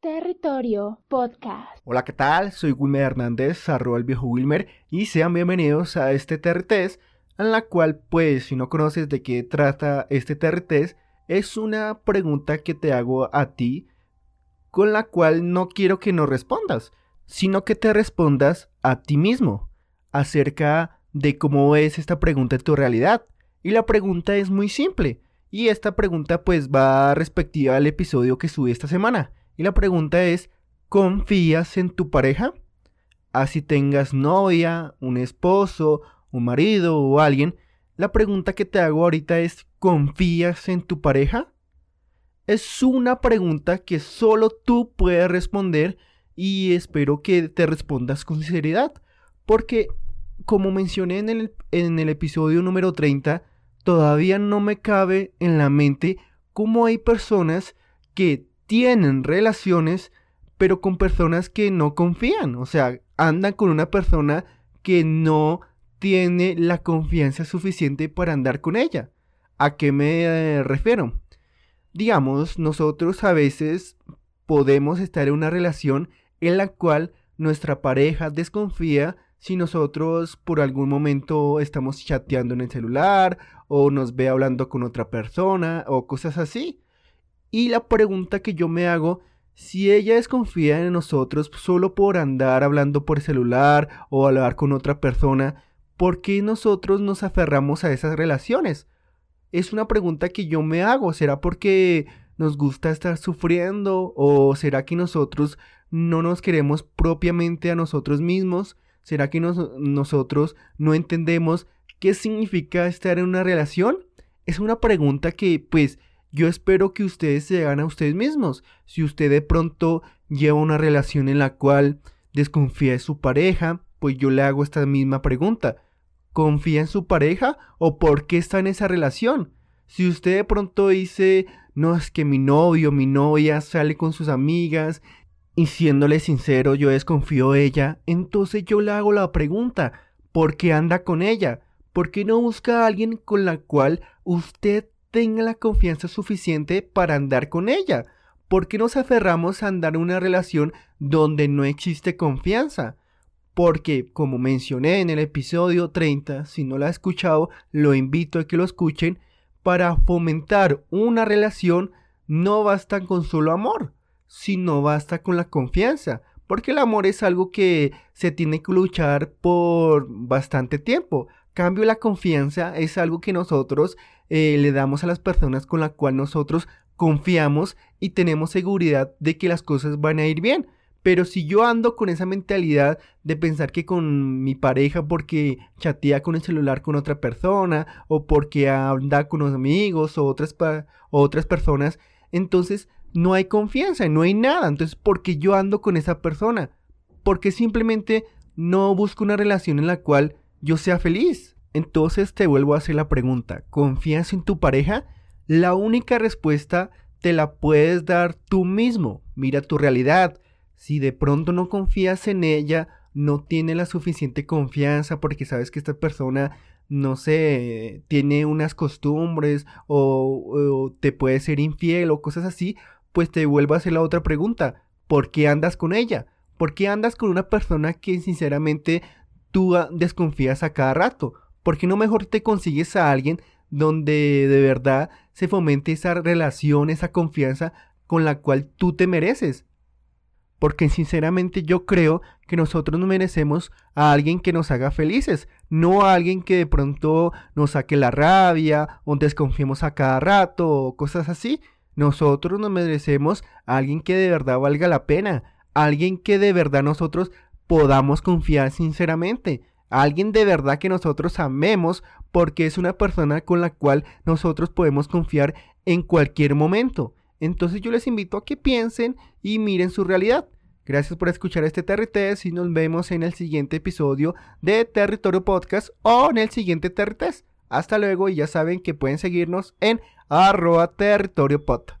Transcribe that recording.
Territorio Podcast. Hola, ¿qué tal? Soy Wilmer Hernández, arroba el viejo Wilmer, y sean bienvenidos a este TRTest, en la cual, pues, si no conoces de qué trata este TRTest, es una pregunta que te hago a ti, con la cual no quiero que nos respondas, sino que te respondas a ti mismo, acerca de cómo es esta pregunta en tu realidad. Y la pregunta es muy simple, y esta pregunta pues va respectiva al episodio que subí esta semana. Y la pregunta es, ¿confías en tu pareja? Así tengas novia, un esposo, un marido o alguien, la pregunta que te hago ahorita es, ¿confías en tu pareja? Es una pregunta que solo tú puedes responder y espero que te respondas con sinceridad, porque como mencioné en el, en el episodio número 30, todavía no me cabe en la mente cómo hay personas que tienen relaciones, pero con personas que no confían. O sea, andan con una persona que no tiene la confianza suficiente para andar con ella. ¿A qué me eh, refiero? Digamos, nosotros a veces podemos estar en una relación en la cual nuestra pareja desconfía si nosotros por algún momento estamos chateando en el celular o nos ve hablando con otra persona o cosas así. Y la pregunta que yo me hago, si ella desconfía en nosotros solo por andar hablando por celular o hablar con otra persona, ¿por qué nosotros nos aferramos a esas relaciones? Es una pregunta que yo me hago. ¿Será porque nos gusta estar sufriendo? ¿O será que nosotros no nos queremos propiamente a nosotros mismos? ¿Será que nosotros no entendemos qué significa estar en una relación? Es una pregunta que pues yo espero que ustedes se hagan a ustedes mismos. Si usted de pronto lleva una relación en la cual desconfía de su pareja, pues yo le hago esta misma pregunta. ¿Confía en su pareja o por qué está en esa relación? Si usted de pronto dice, no es que mi novio, mi novia sale con sus amigas y siéndole sincero yo desconfío de ella, entonces yo le hago la pregunta, ¿por qué anda con ella? ¿Por qué no busca a alguien con la cual usted tenga la confianza suficiente para andar con ella. ¿Por qué nos aferramos a andar en una relación donde no existe confianza? Porque, como mencioné en el episodio 30, si no lo ha escuchado, lo invito a que lo escuchen, para fomentar una relación no basta con solo amor, sino basta con la confianza, porque el amor es algo que se tiene que luchar por bastante tiempo. Cambio la confianza es algo que nosotros eh, le damos a las personas con las cuales nosotros confiamos y tenemos seguridad de que las cosas van a ir bien. Pero si yo ando con esa mentalidad de pensar que con mi pareja porque chatea con el celular con otra persona o porque anda con los amigos o otras, otras personas, entonces no hay confianza, no hay nada. Entonces, ¿por qué yo ando con esa persona? Porque simplemente no busco una relación en la cual yo sea feliz. Entonces te vuelvo a hacer la pregunta, ¿confías en tu pareja? La única respuesta te la puedes dar tú mismo. Mira tu realidad. Si de pronto no confías en ella, no tiene la suficiente confianza porque sabes que esta persona, no sé, tiene unas costumbres o, o te puede ser infiel o cosas así, pues te vuelvo a hacer la otra pregunta. ¿Por qué andas con ella? ¿Por qué andas con una persona que sinceramente tú desconfías a cada rato? ¿Por qué no mejor te consigues a alguien donde de verdad se fomente esa relación, esa confianza con la cual tú te mereces? Porque sinceramente yo creo que nosotros no merecemos a alguien que nos haga felices, no a alguien que de pronto nos saque la rabia o desconfiemos a cada rato o cosas así. Nosotros nos merecemos a alguien que de verdad valga la pena, alguien que de verdad nosotros podamos confiar sinceramente, alguien de verdad que nosotros amemos porque es una persona con la cual nosotros podemos confiar en cualquier momento. Entonces yo les invito a que piensen y miren su realidad. Gracias por escuchar este TRT y nos vemos en el siguiente episodio de Territorio Podcast o en el siguiente TRT. Hasta luego y ya saben que pueden seguirnos en arroba territorio pod.